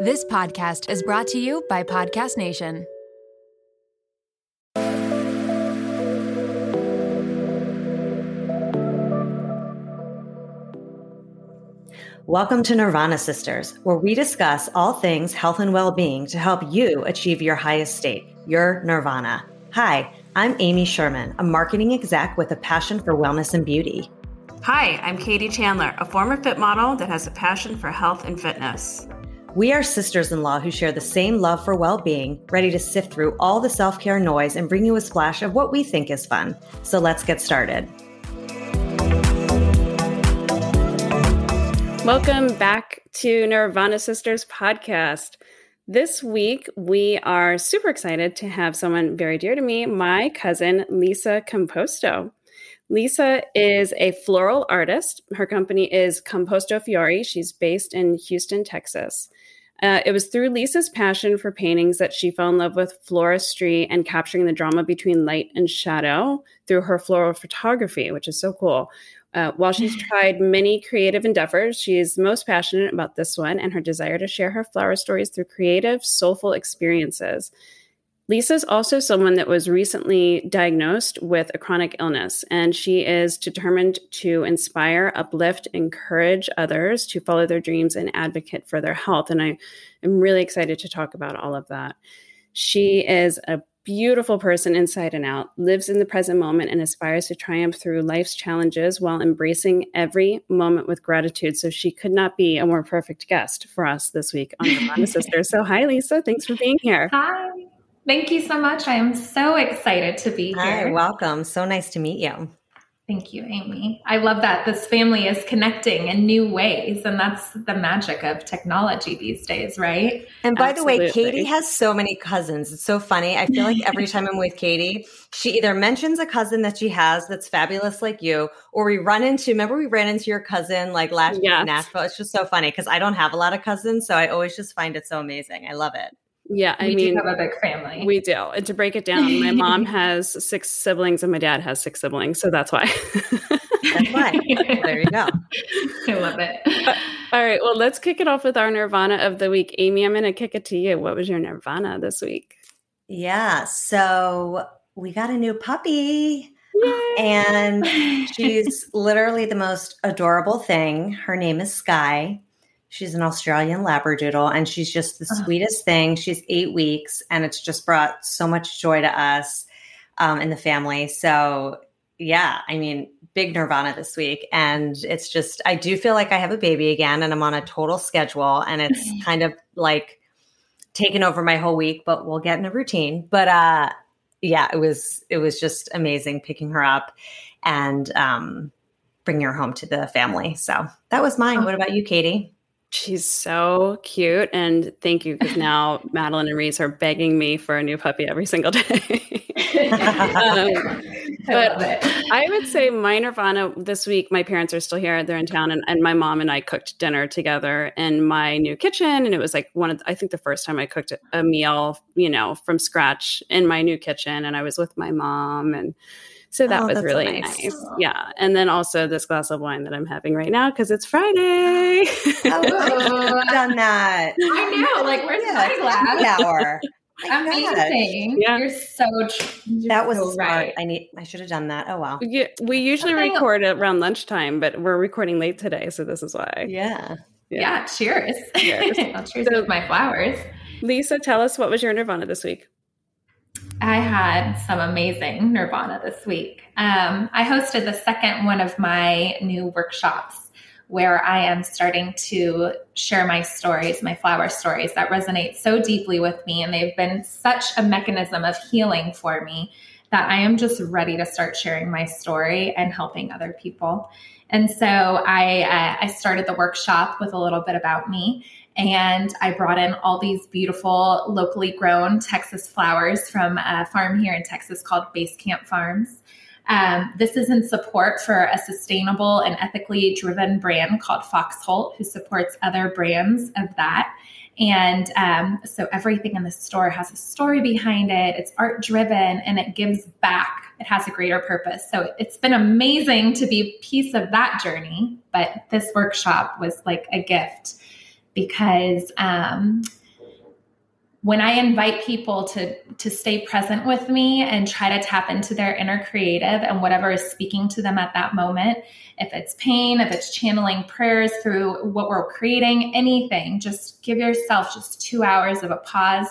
This podcast is brought to you by Podcast Nation. Welcome to Nirvana Sisters, where we discuss all things health and well being to help you achieve your highest state, your nirvana. Hi, I'm Amy Sherman, a marketing exec with a passion for wellness and beauty. Hi, I'm Katie Chandler, a former fit model that has a passion for health and fitness. We are sisters in law who share the same love for well being, ready to sift through all the self care noise and bring you a splash of what we think is fun. So let's get started. Welcome back to Nirvana Sisters podcast. This week, we are super excited to have someone very dear to me, my cousin, Lisa Composto. Lisa is a floral artist. Her company is Composto Fiori. She's based in Houston, Texas. Uh, it was through Lisa's passion for paintings that she fell in love with floristry and capturing the drama between light and shadow through her floral photography, which is so cool. Uh, while she's tried many creative endeavors, she is most passionate about this one and her desire to share her flower stories through creative, soulful experiences. Lisa's also someone that was recently diagnosed with a chronic illness, and she is determined to inspire, uplift, encourage others to follow their dreams and advocate for their health. And I am really excited to talk about all of that. She is a beautiful person inside and out, lives in the present moment, and aspires to triumph through life's challenges while embracing every moment with gratitude. So she could not be a more perfect guest for us this week on the Sisters. So hi, Lisa. Thanks for being here. Hi. Thank you so much. I am so excited to be here. Hi, welcome. So nice to meet you. Thank you, Amy. I love that this family is connecting in new ways. And that's the magic of technology these days, right? And by Absolutely. the way, Katie has so many cousins. It's so funny. I feel like every time I'm with Katie, she either mentions a cousin that she has that's fabulous like you, or we run into, remember we ran into your cousin like last yes. in Nashville? It's just so funny because I don't have a lot of cousins. So I always just find it so amazing. I love it. Yeah, I we mean, have a big family. We do. And to break it down, my mom has six siblings and my dad has six siblings, so that's why. that's why. there you go. I love it. Uh, all right, well, let's kick it off with our Nirvana of the week. Amy, I'm going to kick it to you. What was your Nirvana this week? Yeah, so we got a new puppy. Yay. And she's literally the most adorable thing. Her name is Sky. She's an Australian Labradoodle, and she's just the sweetest thing. She's eight weeks, and it's just brought so much joy to us um, in the family. So, yeah, I mean, big Nirvana this week. And it's just, I do feel like I have a baby again, and I'm on a total schedule, and it's kind of like taken over my whole week, but we'll get in a routine. But uh, yeah, it was it was just amazing picking her up and um, bringing her home to the family. So that was mine. What about you, Katie? She's so cute. And thank you because now Madeline and Reese are begging me for a new puppy every single day. um, but I, would say my Nirvana this week, my parents are still here. They're in town. And, and, my mom and I cooked dinner together in my new kitchen. And it was like one of, the, I think the first time I cooked a meal, you know, from scratch in my new kitchen. And I was with my mom and so that oh, was really so nice. nice. Yeah. And then also this glass of wine that I'm having right now because it's Friday. oh, done that. I know. Like, where's yeah, my glass? Hour. Amazing. Yeah. You're so you're That was so smart. Right. I need I should have done that. Oh wow. Yeah, we usually record around lunchtime, but we're recording late today, so this is why. Yeah. Yeah, yeah cheers. Cheers. cheers so, with my flowers. Lisa, tell us what was your Nirvana this week? I had some amazing Nirvana this week. Um, I hosted the second one of my new workshops where I am starting to share my stories, my flower stories that resonate so deeply with me. And they've been such a mechanism of healing for me that I am just ready to start sharing my story and helping other people. And so I, uh, I started the workshop with a little bit about me. And I brought in all these beautiful locally grown Texas flowers from a farm here in Texas called Base Camp Farms. Um, this is in support for a sustainable and ethically driven brand called Foxholt, who supports other brands of that. And um, so everything in the store has a story behind it. It's art driven and it gives back. It has a greater purpose. So it's been amazing to be a piece of that journey. But this workshop was like a gift because um, when I invite people to to stay present with me and try to tap into their inner creative and whatever is speaking to them at that moment, if it's pain, if it's channeling prayers through what we're creating, anything, just give yourself just 2 hours of a pause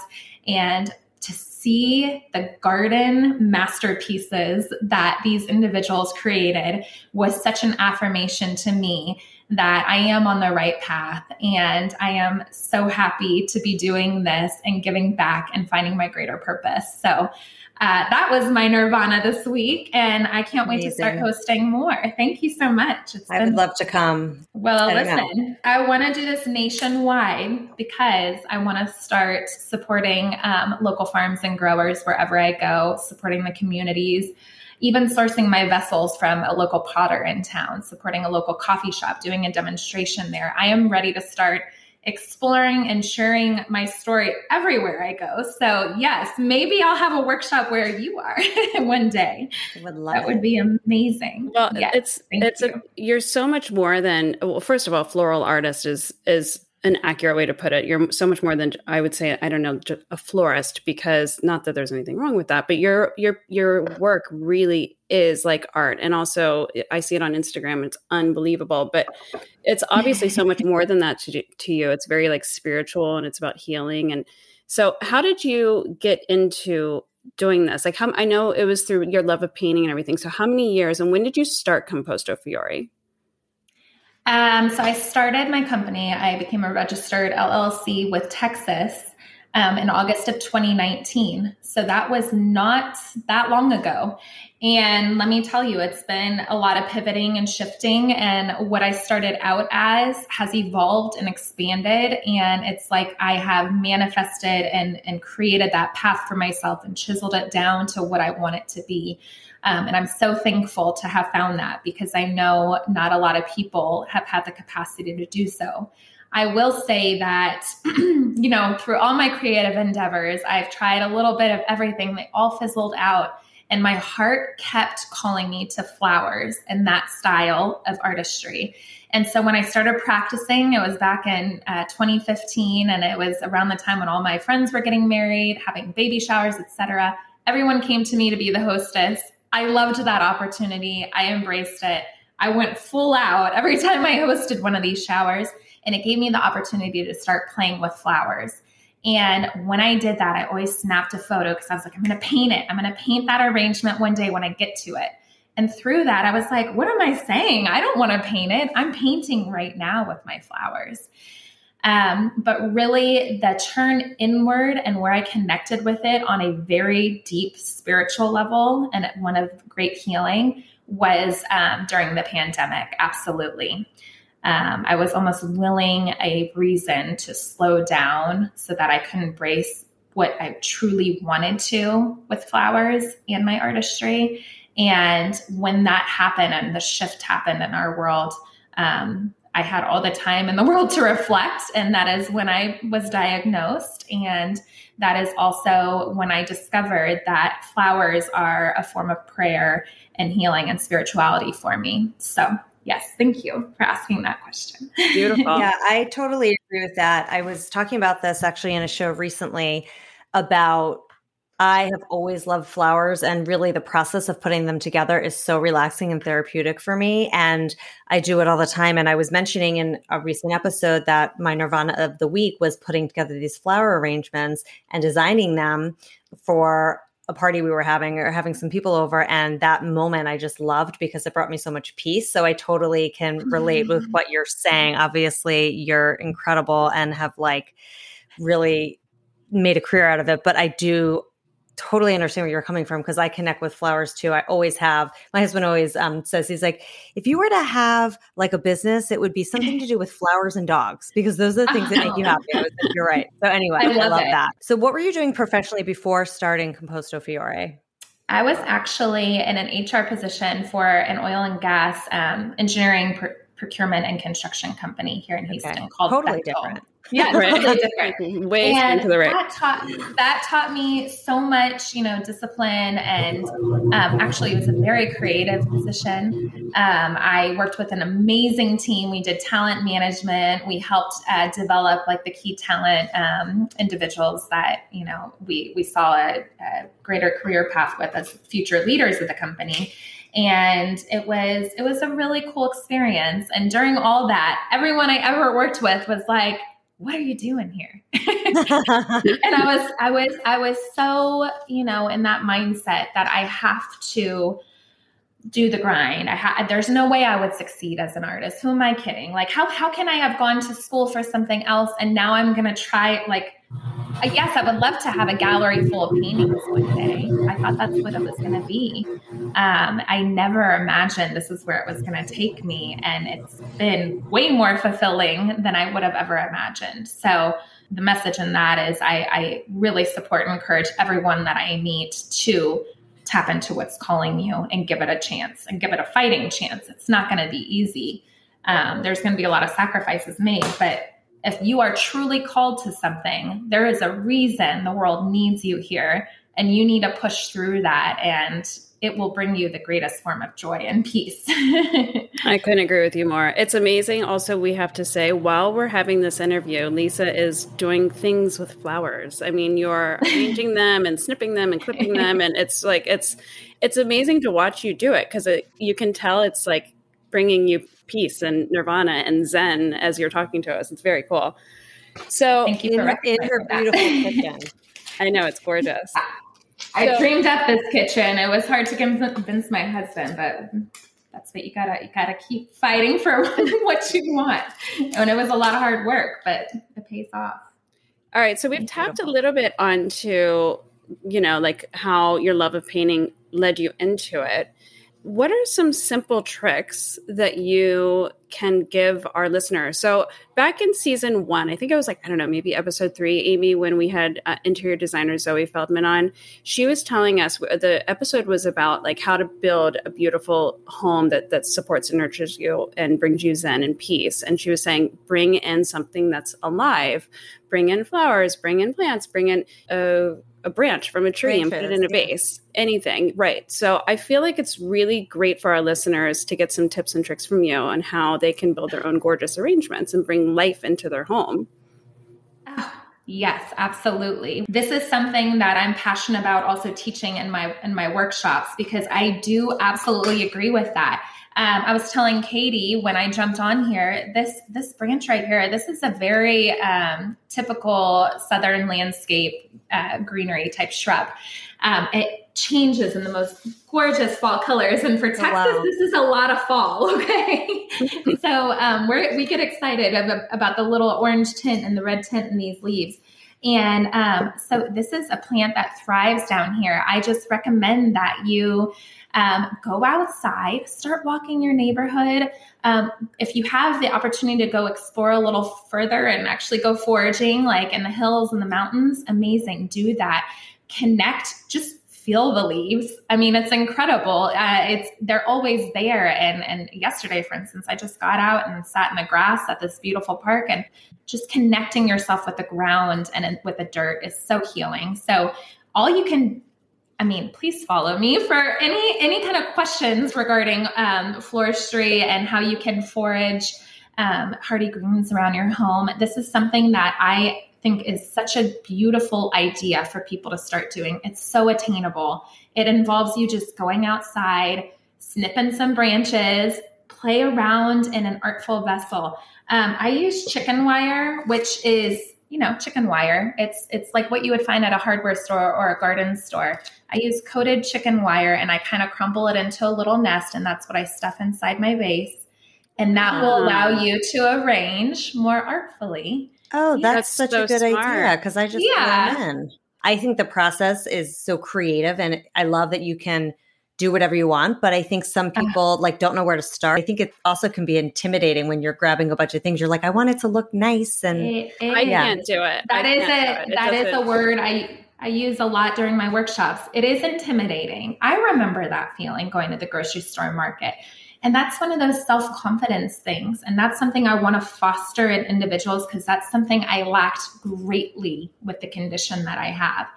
and to see the garden masterpieces that these individuals created was such an affirmation to me that I am on the right path and I am so happy to be doing this and giving back and finding my greater purpose. So uh, that was my nirvana this week, and I can't wait to start hosting more. Thank you so much. It's I been, would love to come. Well, I listen, I want to do this nationwide because I want to start supporting um, local farms and growers wherever I go, supporting the communities even sourcing my vessels from a local potter in town, supporting a local coffee shop, doing a demonstration there. I am ready to start exploring and sharing my story everywhere I go. So, yes, maybe I'll have a workshop where you are one day. Would love that it. would be amazing. Well, yes, it's it's you. a, you're so much more than well, first of all, floral artist is is an accurate way to put it. You're so much more than I would say. I don't know, a florist, because not that there's anything wrong with that, but your your your work really is like art, and also I see it on Instagram. It's unbelievable, but it's obviously so much more than that to to you. It's very like spiritual, and it's about healing. And so, how did you get into doing this? Like, how I know it was through your love of painting and everything. So, how many years, and when did you start Composto Fiori? Um, so I started my company. I became a registered LLC with Texas um, in August of 2019. So that was not that long ago. And let me tell you, it's been a lot of pivoting and shifting. And what I started out as has evolved and expanded. And it's like I have manifested and, and created that path for myself and chiseled it down to what I want it to be. Um, and I'm so thankful to have found that because I know not a lot of people have had the capacity to do so. I will say that, you know, through all my creative endeavors, I've tried a little bit of everything. They all fizzled out. And my heart kept calling me to flowers and that style of artistry. And so when I started practicing, it was back in uh, 2015, and it was around the time when all my friends were getting married, having baby showers, etc. Everyone came to me to be the hostess, I loved that opportunity. I embraced it. I went full out every time I hosted one of these showers, and it gave me the opportunity to start playing with flowers. And when I did that, I always snapped a photo because I was like, I'm going to paint it. I'm going to paint that arrangement one day when I get to it. And through that, I was like, what am I saying? I don't want to paint it. I'm painting right now with my flowers. Um, but really, the turn inward and where I connected with it on a very deep spiritual level and one of great healing was um, during the pandemic. Absolutely. Um, I was almost willing a reason to slow down so that I could embrace what I truly wanted to with flowers and my artistry. And when that happened and the shift happened in our world, um, I had all the time in the world to reflect. And that is when I was diagnosed. And that is also when I discovered that flowers are a form of prayer and healing and spirituality for me. So, yes, thank you for asking that question. Beautiful. yeah, I totally agree with that. I was talking about this actually in a show recently about I have always loved flowers, and really the process of putting them together is so relaxing and therapeutic for me. And I do it all the time. And I was mentioning in a recent episode that my nirvana of the week was putting together these flower arrangements and designing them for a party we were having or having some people over. And that moment I just loved because it brought me so much peace. So I totally can relate with mm-hmm. what you're saying. Obviously, you're incredible and have like really made a career out of it. But I do totally understand where you're coming from because I connect with flowers too. I always have. My husband always um, says he's like, if you were to have like a business, it would be something to do with flowers and dogs because those are the things oh. that make you happy. you're right. So anyway, I love, I love that. So what were you doing professionally before starting Composto Fiori? I was actually in an HR position for an oil and gas um, engineering pr- procurement and construction company here in Houston okay. called totally Bechtel. different. Yeah, right. totally different. Way and to the right. That taught that taught me so much, you know, discipline and um, actually it was a very creative position. Um, I worked with an amazing team. We did talent management. We helped uh, develop like the key talent um, individuals that you know we we saw a, a greater career path with as future leaders of the company and it was it was a really cool experience and during all that everyone i ever worked with was like what are you doing here and i was i was i was so you know in that mindset that i have to do the grind. I ha- there's no way I would succeed as an artist. Who am I kidding? Like how how can I have gone to school for something else and now I'm going to try like yes, I would love to have a gallery full of paintings one day. I thought that's what it was going to be. Um, I never imagined this is where it was going to take me, and it's been way more fulfilling than I would have ever imagined. So the message in that is I, I really support and encourage everyone that I meet to tap into what's calling you and give it a chance and give it a fighting chance. It's not going to be easy. Um, there's going to be a lot of sacrifices made, but if you are truly called to something, there is a reason the world needs you here, and you need to push through that and it will bring you the greatest form of joy and peace. I couldn't agree with you more. It's amazing. Also, we have to say, while we're having this interview, Lisa is doing things with flowers. I mean, you're arranging them and snipping them and clipping them, and it's like it's it's amazing to watch you do it because you can tell it's like bringing you peace and nirvana and zen as you're talking to us. It's very cool. So, thank you in, in her beautiful kitchen. I know it's gorgeous. I so, dreamed up this kitchen. It was hard to convince my husband, but that's what you gotta you gotta keep fighting for what you want. And it was a lot of hard work, but it pays off. All right, so we've Incredible. tapped a little bit onto you know like how your love of painting led you into it what are some simple tricks that you can give our listeners? So, back in season one, I think it was like, I don't know, maybe episode three, Amy, when we had uh, interior designer Zoe Feldman on, she was telling us the episode was about like how to build a beautiful home that, that supports and nurtures you and brings you zen and peace. And she was saying, bring in something that's alive, bring in flowers, bring in plants, bring in a a branch from a tree Branches, and put it in a yeah. vase, anything. Right. So I feel like it's really great for our listeners to get some tips and tricks from you on how they can build their own gorgeous arrangements and bring life into their home. Oh, yes, absolutely. This is something that I'm passionate about also teaching in my in my workshops because I do absolutely agree with that. Um, I was telling Katie when I jumped on here, this this branch right here, this is a very um, typical southern landscape uh, greenery type shrub. Um, it changes in the most gorgeous fall colors, and for Texas, wow. this is a lot of fall. Okay, so um, we we get excited about the little orange tint and the red tint in these leaves. And um, so this is a plant that thrives down here. I just recommend that you um, go outside, start walking your neighborhood. Um, if you have the opportunity to go explore a little further and actually go foraging, like in the hills and the mountains, amazing. Do that. Connect, just feel the leaves. I mean, it's incredible. Uh, it's they're always there. And and yesterday, for instance, I just got out and sat in the grass at this beautiful park, and just connecting yourself with the ground and with the dirt is so healing. So all you can I mean, please follow me for any any kind of questions regarding um, floristry and how you can forage um, hardy greens around your home. This is something that I think is such a beautiful idea for people to start doing. It's so attainable. It involves you just going outside, snipping some branches, play around in an artful vessel. Um, I use chicken wire, which is you know chicken wire. It's it's like what you would find at a hardware store or a garden store. I use coated chicken wire and I kind of crumble it into a little nest, and that's what I stuff inside my vase. And that will ah. allow you to arrange more artfully. Oh, that's, that's such so a good smart. idea because I just yeah. in. I think the process is so creative, and I love that you can do whatever you want. But I think some uh-huh. people like don't know where to start. I think it also can be intimidating when you're grabbing a bunch of things. You're like, I want it to look nice, and it, it, I yeah. can't do it. That I is a that is a word I I use a lot during my workshops. It is intimidating. I remember that feeling going to the grocery store market. And that's one of those self confidence things. And that's something I want to foster in individuals because that's something I lacked greatly with the condition that I have.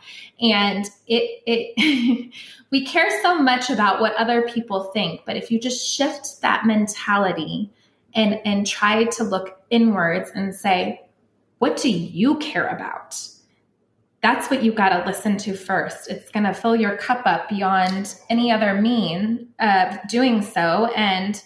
And it, it, we care so much about what other people think. But if you just shift that mentality and, and try to look inwards and say, what do you care about? That's what you got to listen to first. It's going to fill your cup up beyond any other mean of doing so. And,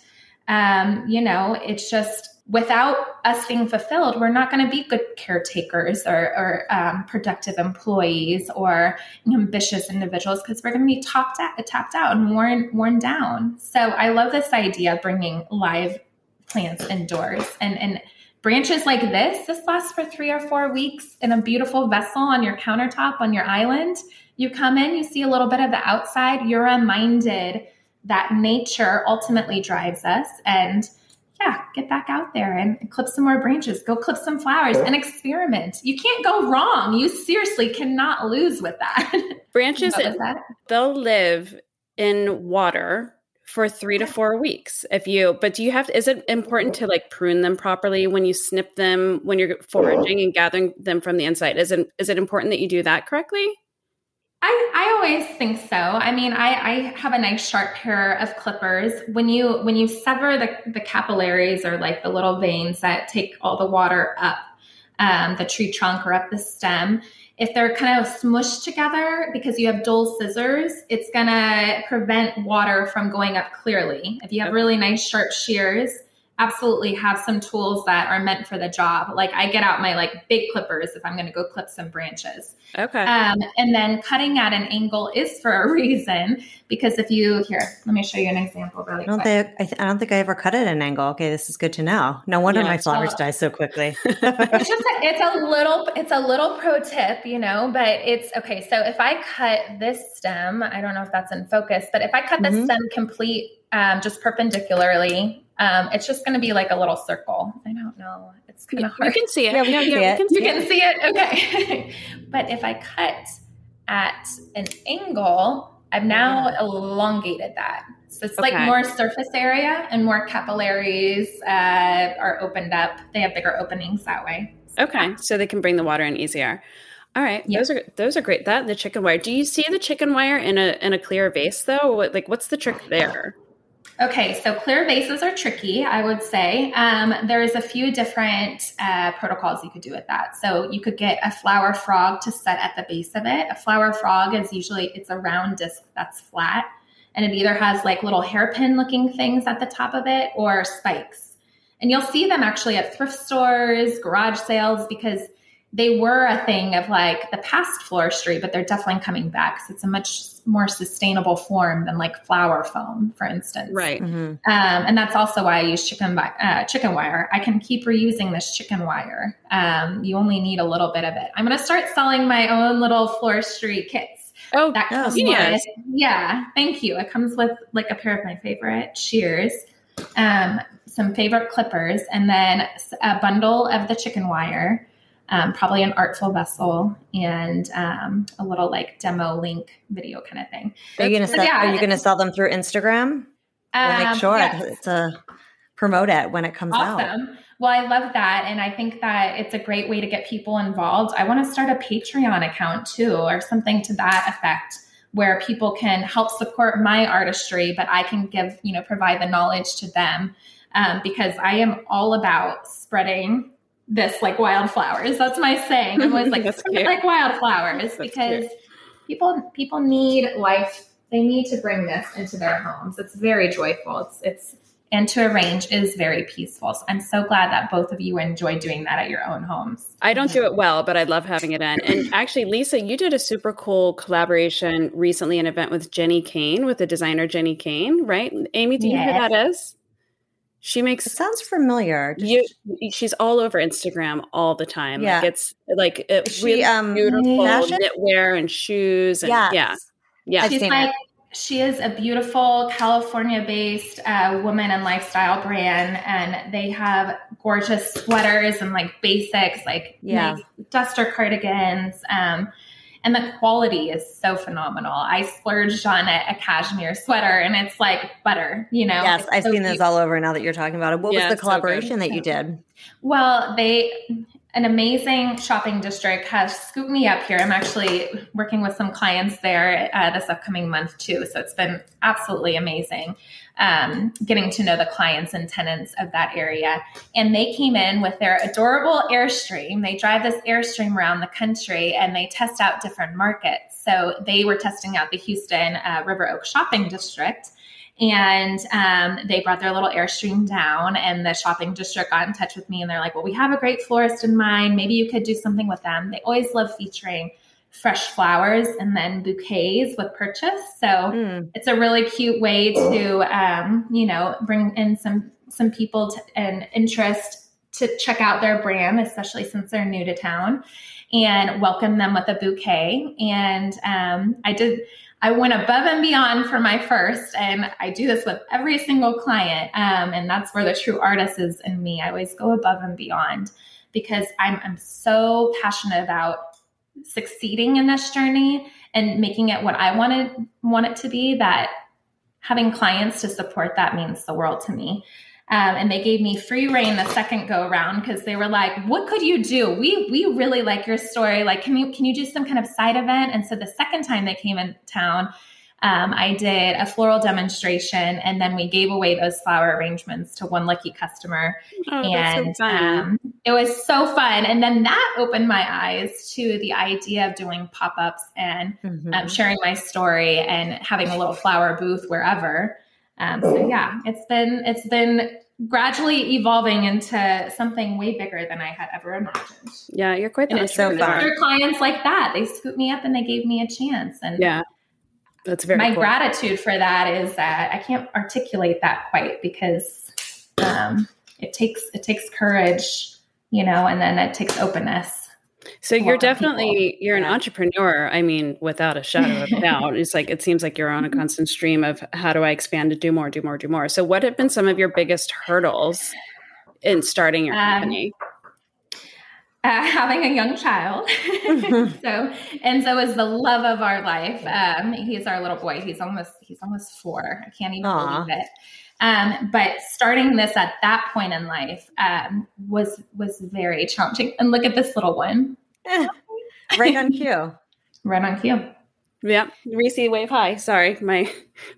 um, you know, it's just without us being fulfilled, we're not going to be good caretakers or, or um, productive employees or ambitious individuals because we're going to be tapped out, tapped out and worn, worn down. So I love this idea of bringing live plants indoors and, and, branches like this, this lasts for three or four weeks in a beautiful vessel on your countertop on your island. You come in, you see a little bit of the outside, you're reminded that nature ultimately drives us. And yeah, get back out there and clip some more branches, go clip some flowers and experiment. You can't go wrong. You seriously cannot lose with that. Branches, they'll live in water for three to four weeks if you but do you have to, is it important to like prune them properly when you snip them when you're foraging and gathering them from the inside? Is it is it important that you do that correctly? I, I always think so. I mean, I, I have a nice sharp pair of clippers. When you when you sever the, the capillaries or like the little veins that take all the water up um, the tree trunk or up the stem, if they're kind of smushed together because you have dull scissors, it's going to prevent water from going up clearly. If you have really nice sharp shears, absolutely have some tools that are meant for the job. Like I get out my like big clippers if I'm going to go clip some branches. Okay. Um, and then cutting at an angle is for a reason because if you here, let me show you an example really I don't quick. think I, th- I don't think I ever cut at an angle. Okay, this is good to know. No wonder Yeah, my flowers die so quickly. it's just a, it's a little it's a little pro tip you know but it's okay so if i cut this stem i don't know if that's in focus but if i cut the Mhm. stem complete um, just perpendicularly. Um, it's just going to be like a little circle. I don't know. It's kind of hard. you can see it. Yeah, we can see we it. can see you can see it? Okay. But if i cut at an angle i've now elongated that. So it's like more surface area and more capillaries uh, are opened up. They have bigger openings that way. Okay, so they can bring the water in easier. All right, Yeah. those are those are great. That and the chicken wire. Do you see the chicken wire in a in a clear vase though? What, like, what's the trick there? Okay, so clear vases are tricky, I would say. Um, there's a few different uh, protocols you could do with that. So you could get a flower frog to set at the base of it. A flower frog is usually it's a round disc that's flat, and it either has like little hairpin looking things at the top of it or spikes. And you'll see them actually at thrift stores, garage sales, because they were a thing of like the past floristry, but they're definitely coming back. So it's a much more sustainable form than like flower foam, for instance. Right. Mhm. Um, and that's also why I use chicken uh, chicken wire. I can keep reusing this chicken wire. Um, you only need a little bit of it. I'm going to start selling my own little floristry kits. Oh, That comes genius. with, yeah, thank you. It comes with like a pair of my favorite shears, um, some favorite clippers, and then a bundle of the chicken wire, um, probably an artful vessel, and um, a little like demo link video kind of thing. Are you gonna sell? yeah, are you gonna sell them through Instagram? We'll Um, make sure yes. to promote it when it comes out. Awesome. Well, I love that. And I think that it's a great way to get people involved. I want to start a Patreon account too, or something to that effect, where people can help support my artistry, but I can give, you know, provide the knowledge to them. Um, because I am all about spreading this like wildflowers. That's my saying. I'm always like, like wildflowers That's because cute. people people need life. They need to bring this into their homes. It's very joyful. It's it's and to arrange is very peaceful. So I'm so glad that both of you enjoy doing that at your own homes. I don't do it well, but I love having it in. And actually, Lisa, you did a super cool collaboration recently, an event with Jenni Kayne, with the designer Jenni Kayne, right? Amy, do you know who that is? She makes It sounds familiar. You. She's all over Instagram all the time. Yeah. Like it's like it, Is she, really um, beautiful fashion? knitwear and shoes and Yes. yeah, yeah. She's like it. she is a beautiful California-based uh, woman and lifestyle brand, and they have gorgeous sweaters and like basics, like Yeah. nice duster cardigans. Um, and the quality is so phenomenal. I splurged on a, a cashmere sweater and it's like butter, you know? Yes, It's I've so seen cute. this all over now that you're talking about it. What Yeah, was it's the so collaboration that you did? Well, they an amazing shopping district has scooped me up here. I'm actually working with some clients there uh, this upcoming month too, so it's been absolutely amazing um, getting to know the clients and tenants of that area. And they came in with their adorable Airstream. They drive this Airstream around the country and they test out different markets. So they were testing out the Houston uh, River Oak shopping district and um, they brought their little airstream down and the shopping district got in touch with me and they're like well we have a great florist in mind maybe you could do something with them they always love featuring fresh flowers and then bouquets with purchase so Mm. it's a really cute way to um, you know bring in some some people to, and interest to check out their brand especially since they're new to town and welcome them with a bouquet and um, i did I went above and beyond for my first, and I do this with every single client. Um, and that's where the true artist is in me. I always go above and beyond because I'm, I'm so passionate about succeeding in this journey and making it what I wanted want it to be. That having clients to support that means the world to me. Um, and they gave me free reign the second go around because they were like, "What could you do? We we really like your story. Like, can you can you do some kind of side event?" And so the second time they came in town, um, I did a floral demonstration, and then we gave away those flower arrangements to one lucky customer, Oh, and so um, it was so fun. And then that opened my eyes to the idea of doing pop ups and Mhm. um, sharing my story and having a little flower booth wherever. Um, so yeah, it's been it's been gradually evolving into something way bigger than I had ever imagined. yeah, you're quite the And it's so fun. Clients like that. They scooped me up and they gave me a chance. And Yeah, that's very my cool. gratitude for that is that I can't articulate that quite because um, it takes it takes courage, you know, and then it takes openness. So you're definitely people. you're an entrepreneur. I mean, without a shadow of a doubt. It's like it seems like you're on a Mm-hmm. constant stream of how do I expand to do more, do more, do more. So what have been some of your biggest hurdles in starting your Um, company? Uh, having a young child. so and so is the love of our life. Um, he's our little boy. He's almost he's almost four. I can't even Aw. believe it. Um, but starting this at that point in life um, was was very challenging. And look at this little one, right on cue. right on cue. Yeah, Reese, wave hi. Sorry, my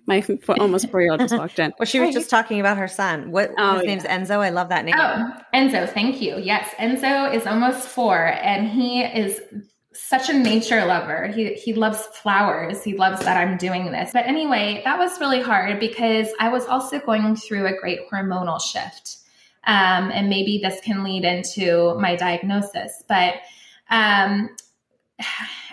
my almost four year old just walked in. Well, she was just talking about her son. What Oh, his name's Enzo. I love that name. Oh, Enzo, thank you. Yes, Enzo is almost four, and he is such a nature lover. He he loves flowers. He loves that I'm doing this. But anyway, that was really hard because I was also going through a great hormonal shift, um, and maybe this can lead into my diagnosis. But um,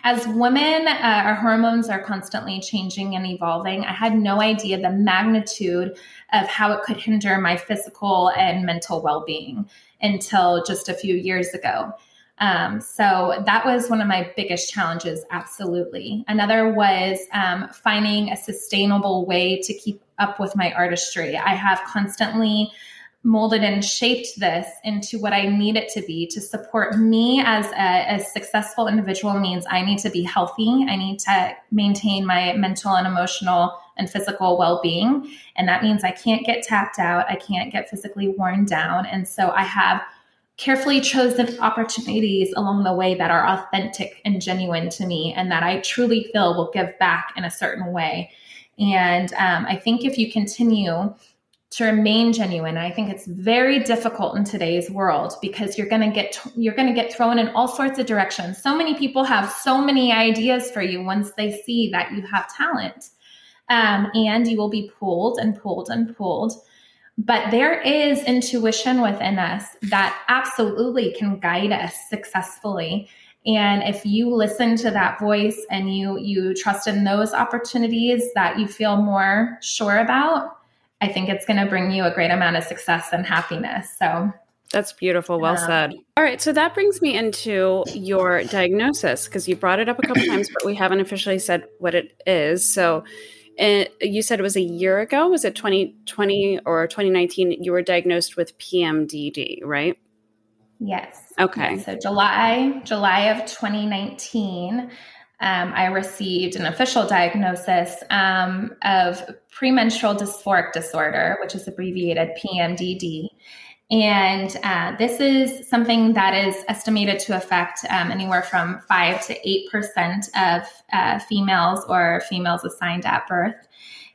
as women, uh, our hormones are constantly changing and evolving. I had no idea the magnitude of how it could hinder my physical and mental well being until just a few years ago. Um, so that was one of my biggest challenges, absolutely. Another was um, finding a sustainable way to keep up with my artistry. I have constantly molded and shaped this into what I need it to be to support me as a, a successful individual means I need to be healthy. I need to maintain my mental and emotional and physical well being. And that means I can't get tapped out, I can't get physically worn down. And so I have carefully chosen opportunities along the way that are authentic and genuine to me and that I truly feel will give back in a certain way. And um, I think if you continue to remain genuine, I think it's very difficult in today's world because you're going to get you're going to get thrown in all sorts of directions. So many people have so many ideas for you once they see that you have talent, um, and you will be pulled and pulled and pulled. But there is intuition within us that absolutely can guide us successfully. And if you listen to that voice and you you trust in those opportunities that you feel more sure about, I think it's going to bring you a great amount of success and happiness. So That's beautiful. Well Um, said. All right. So that brings me into your diagnosis because you brought it up a couple times, but we haven't officially said what it is. So uh, you said it was a year ago. Was it 2020 or 2019? You were diagnosed with PMDD, right? yes. Okay. So July, July of 2019, um, I received an official diagnosis um, of premenstrual dysphoric disorder, which is abbreviated PMDD. And uh, this is something that is estimated to affect um, anywhere from 5 to 8% of uh, females or females assigned at birth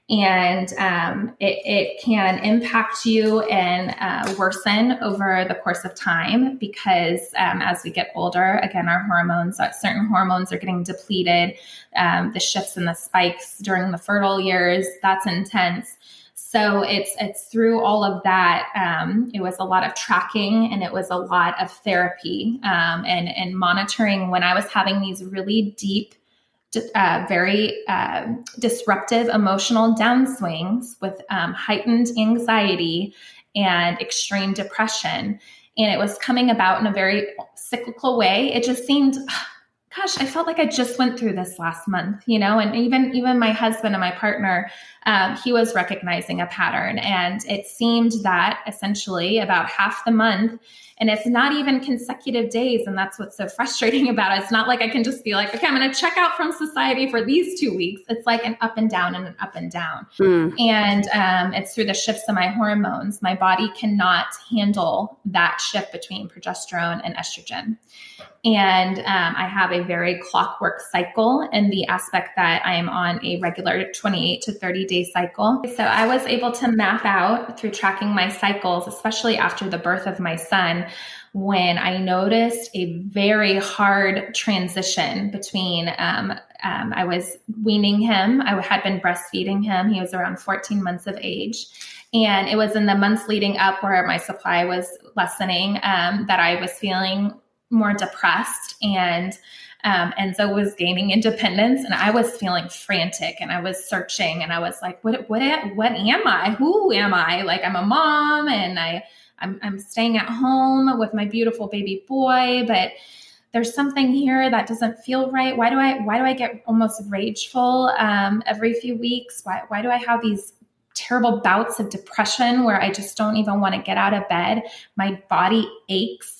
and um, it, it, can impact you and uh, worsen over the course of time because um, as we get older again our hormones uh, certain hormones are getting depleted um, the shifts and the spikes during the fertile years that's intense. So it's it's through all of that um, it was a lot of tracking and it was a lot of therapy um, and and monitoring when i was having these really deep uh, very uh, disruptive emotional downswings with um, heightened anxiety and extreme depression. And it was coming about in a very cyclical way. It just seemed, gosh, I felt like I just went through this last month, you know, and even even my husband and my partner, um, he was recognizing a pattern. And it seemed that essentially about half the month, and it's not even consecutive days. And that's what's so frustrating about it. It's not like I can just be like, okay, I'm going to check out from society for these two weeks. It's like an up and down and an up and down. Mm. And um, it's through the shifts in my hormones. My body cannot handle that shift between progesterone and estrogen. And um, I have a very clockwork cycle in the aspect that I am on a regular 28 to 30 day cycle. So I was able to map out through tracking my cycles, especially after the birth of my son, when I noticed a very hard transition between um, um, I was weaning him, I had been breastfeeding him, he was around 14 months of age. And it was in the months leading up where my supply was lessening um, that I was feeling more depressed and um, and so was gaining independence. And i was feeling frantic and i was searching and i was like what what what am i? Who am i? Like i'm a mom and i i'm, I'm staying at home with my beautiful baby boy but there's something here that doesn't feel right. Why do i why do i get almost rageful um, every few weeks? Why, why do i have these terrible bouts of depression where i just don't even want to get out of bed? My body aches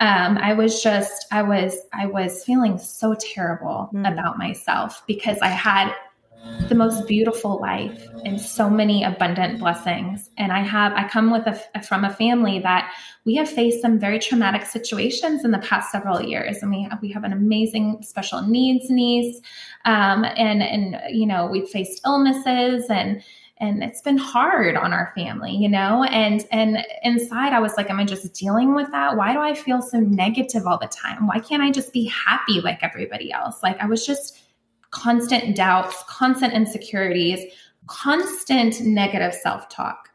um, I was just, I was, I was feeling so terrible mm. about myself because I had the most beautiful life and so many abundant blessings. And I have, I come with a, from a family that we have faced some very traumatic situations in the past several years. And we have, we have an amazing special needs niece. Um, and, and, you know, we've faced illnesses and, and it's been hard on our family you know? And and inside i was like am i just dealing with that? Why do i feel so negative all the time? Why can't i just be happy like everybody else? Like i was just constant doubts constant insecurities constant negative self-talk.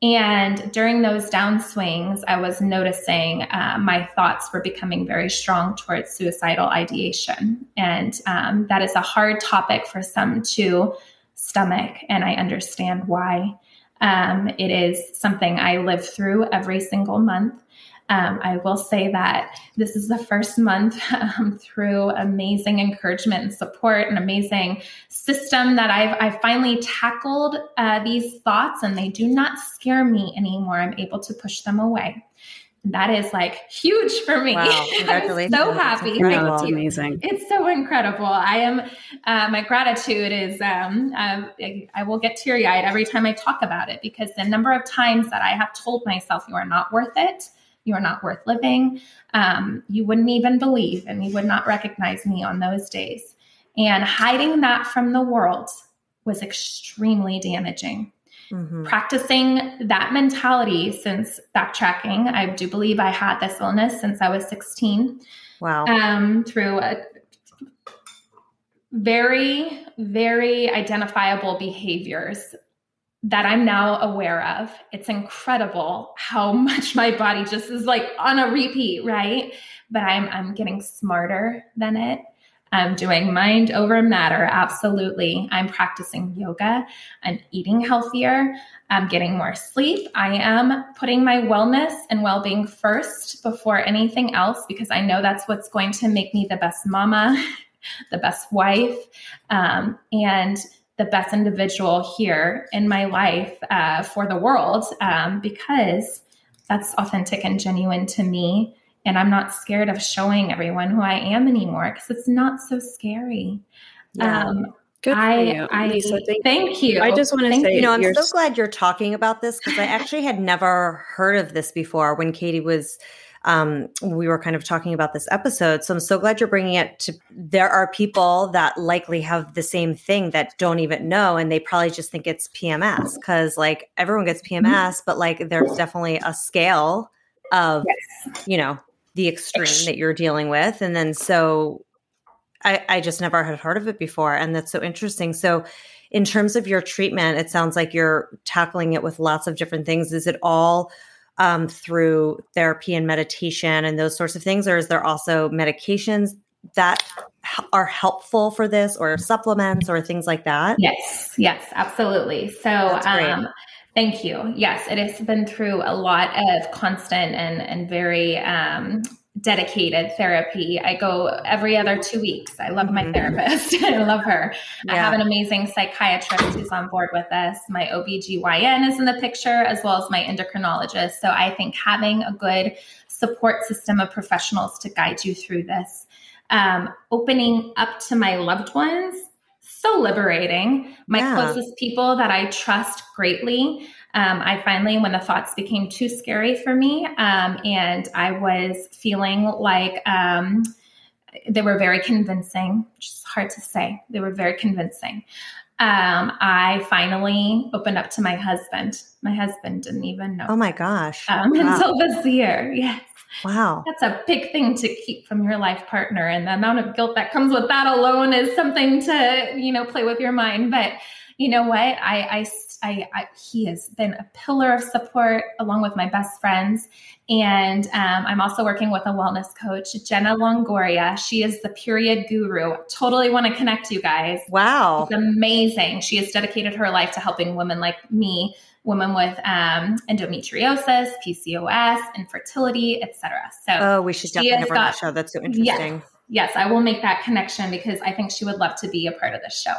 And during those downswings, I was noticing uh, my thoughts were becoming very strong towards suicidal ideation. And um, that is a hard topic for some to stomach, and I understand why. Um, it is something I live through every single month. Um, I will say that this is the first month um, through amazing encouragement and support, an amazing system that I've, I've finally tackled uh, these thoughts and they do not scare me anymore. I'm able to push them away that is like huge for me. Wow, congratulations. I'm so happy. That's amazing. It's so incredible. I am, uh, my gratitude is, um, um, I will get teary eyed every time I talk about it because the number of times that I have told myself, you are not worth it. You are not worth living. Um, you wouldn't even believe and you would not recognize me on those days. And hiding that from the world was extremely damaging. Mm-hmm. Practicing that mentality since backtracking, I do believe I had this illness since I was 16. Wow. Um, through a very, very identifiable behaviors that I'm now aware of. It's incredible how much my body just is like on a repeat, right? But I'm I'm getting smarter than it. I'm doing mind over matter. Absolutely. I'm practicing yoga. I'm eating healthier. I'm getting more sleep. I am putting my wellness and well being first before anything else because I know that's what's going to make me the best mama, the best wife, um, and the best individual here in my life uh, for the world um, because that's authentic and genuine to me and I'm not scared of showing everyone who I am anymore because it's not so scary. Yeah. Um, Good for I, you, I Lisa. Thank, thank you. I just want to Thank say, You know, I'm so glad you're talking about this because I actually had never heard of this before when Katie was. Um, we were kind of talking about this episode, so I'm so glad you're bringing it to. There are people that likely have the same thing that don't even know, and they probably just think it's PMS because, like, everyone gets PMS, but like, there's definitely a scale of, you know, the extreme that you're dealing with, and then so I, I just never had heard of it before. And that's so interesting. So, in terms of your treatment, it sounds like you're tackling it with lots of different things. Is it all um, through therapy and meditation and those sorts of things? Or is there also medications that are helpful for this or supplements or things like that? Yes, yes, absolutely. So, um, thank you. Yes, it has been through a lot of constant and and very um, dedicated therapy. I go every other two weeks. I love my Mhm. therapist. I love her. I have an amazing psychiatrist who's on board with us. My OBGYN is in the picture, as well as my endocrinologist. So I think having a good support system of professionals to guide you through this, um, opening up to my loved ones, so liberating. My Yeah. closest people that I trust greatly. Um, I finally, when the thoughts became too scary for me, um, and I was feeling like um, they were very convincing, which is hard to say. They were very convincing. Um, I finally opened up to my husband. My husband didn't even know Oh my gosh. um, wow. until this year. Yes. Wow. That's a big thing to keep from your life partner. And the amount of guilt that comes with that alone is something to, you know, play with your mind. But you know what? I, I, I, I he has been a pillar of support along with my best friends. And um, I'm also working with a wellness coach, Jenna Longoria. She is the period guru. Totally want to connect you guys. Wow. It's amazing. She has dedicated her life to helping women like me, women with um, endometriosis, PCOS, infertility, etc. So, Oh, we should definitely has have her on the show. That's so interesting. yes, I will make that connection because I think she would love to be a part of this show.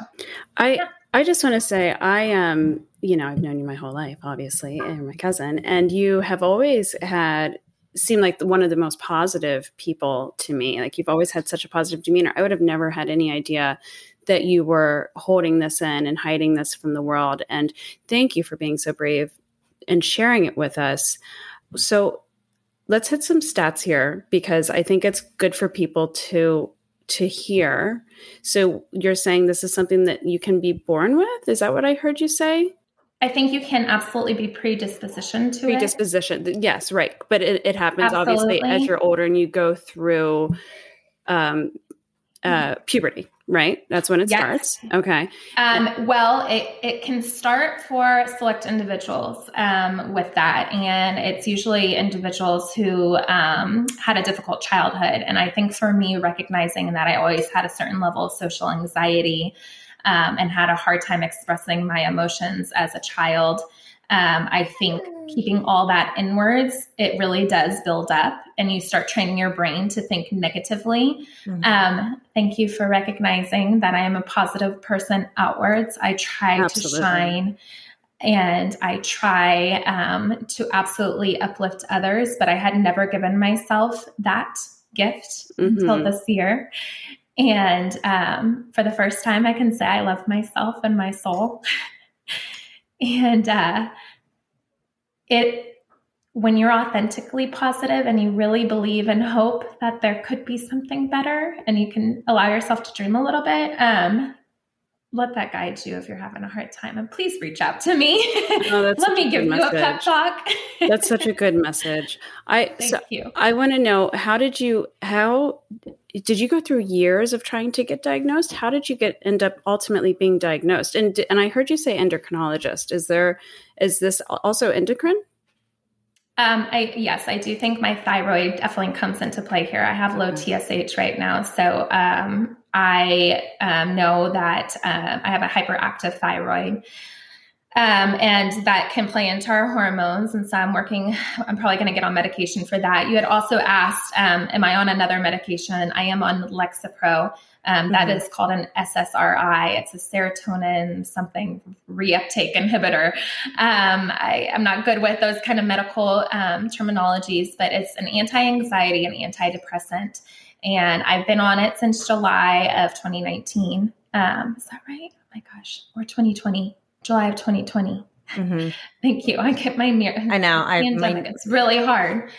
I Yeah. I just want to say I am, you know, I've known you my whole life, obviously, and my cousin, and you have always had seemed like one of the most positive people to me. Like you've always had such a positive demeanor. I would have never had any idea that you were holding this in and hiding this from the world. And thank you for being so brave and sharing it with us. So let's hit some stats here because I think it's good for people to to hear. So you're saying this is something that you can be born with? Is that what I heard you say? I think you can absolutely be predispositioned to it. Predisposition. Yes, right. But it, it happens obviously as you're older and you go through um, uh, puberty, right? That's when it Yes. starts. Okay. Um, well, it, it can start for select individuals um, with that. And it's usually individuals who um, had a difficult childhood. And I think for me, recognizing that I always had a certain level of social anxiety um, and had a hard time expressing my emotions as a child. Um, I think keeping all that inwards, it really does build up, and you start training your brain to think negatively. Mhm. Um, thank you for recognizing that I am a positive person outwards. I try Absolutely. to shine and I try um, to absolutely uplift others, but I had never given myself that gift until Mhm. this year. And um, for the first time, I can say I love myself and my soul. and uh, it, when you're authentically positive and you really believe and hope that there could be something better and you can allow yourself to dream a little bit, um, let that guide you if you're having a hard time. And please reach out to me. Oh, that's let me give good you a pep talk. That's such a good message. I Thank so you. I want to know how did you how did you go through years of trying to get diagnosed? How did you get end up ultimately being diagnosed? And and I heard you say endocrinologist. Is there is this also endocrine? Um, I yes, I do think my thyroid definitely comes into play here. I have low TSH right now, so um, I um, know that um, I have a hyperactive thyroid. Um, and that can play into our hormones. And so I'm working, I'm probably going to get on medication for that. You had also asked, um, Am I on another medication? I am on Lexapro. Um, that mm-hmm. is called an SSRI. It's a serotonin something reuptake inhibitor. Um, I, am not good with those kind of medical um, terminologies, but it's an anti anxiety and antidepressant. And I've been on it since July of 2019. Um, is that right? Oh my gosh, or 2020, July of 2020. Mm-hmm. Thank you. I get my mirror. I know. I. My, it's really hard.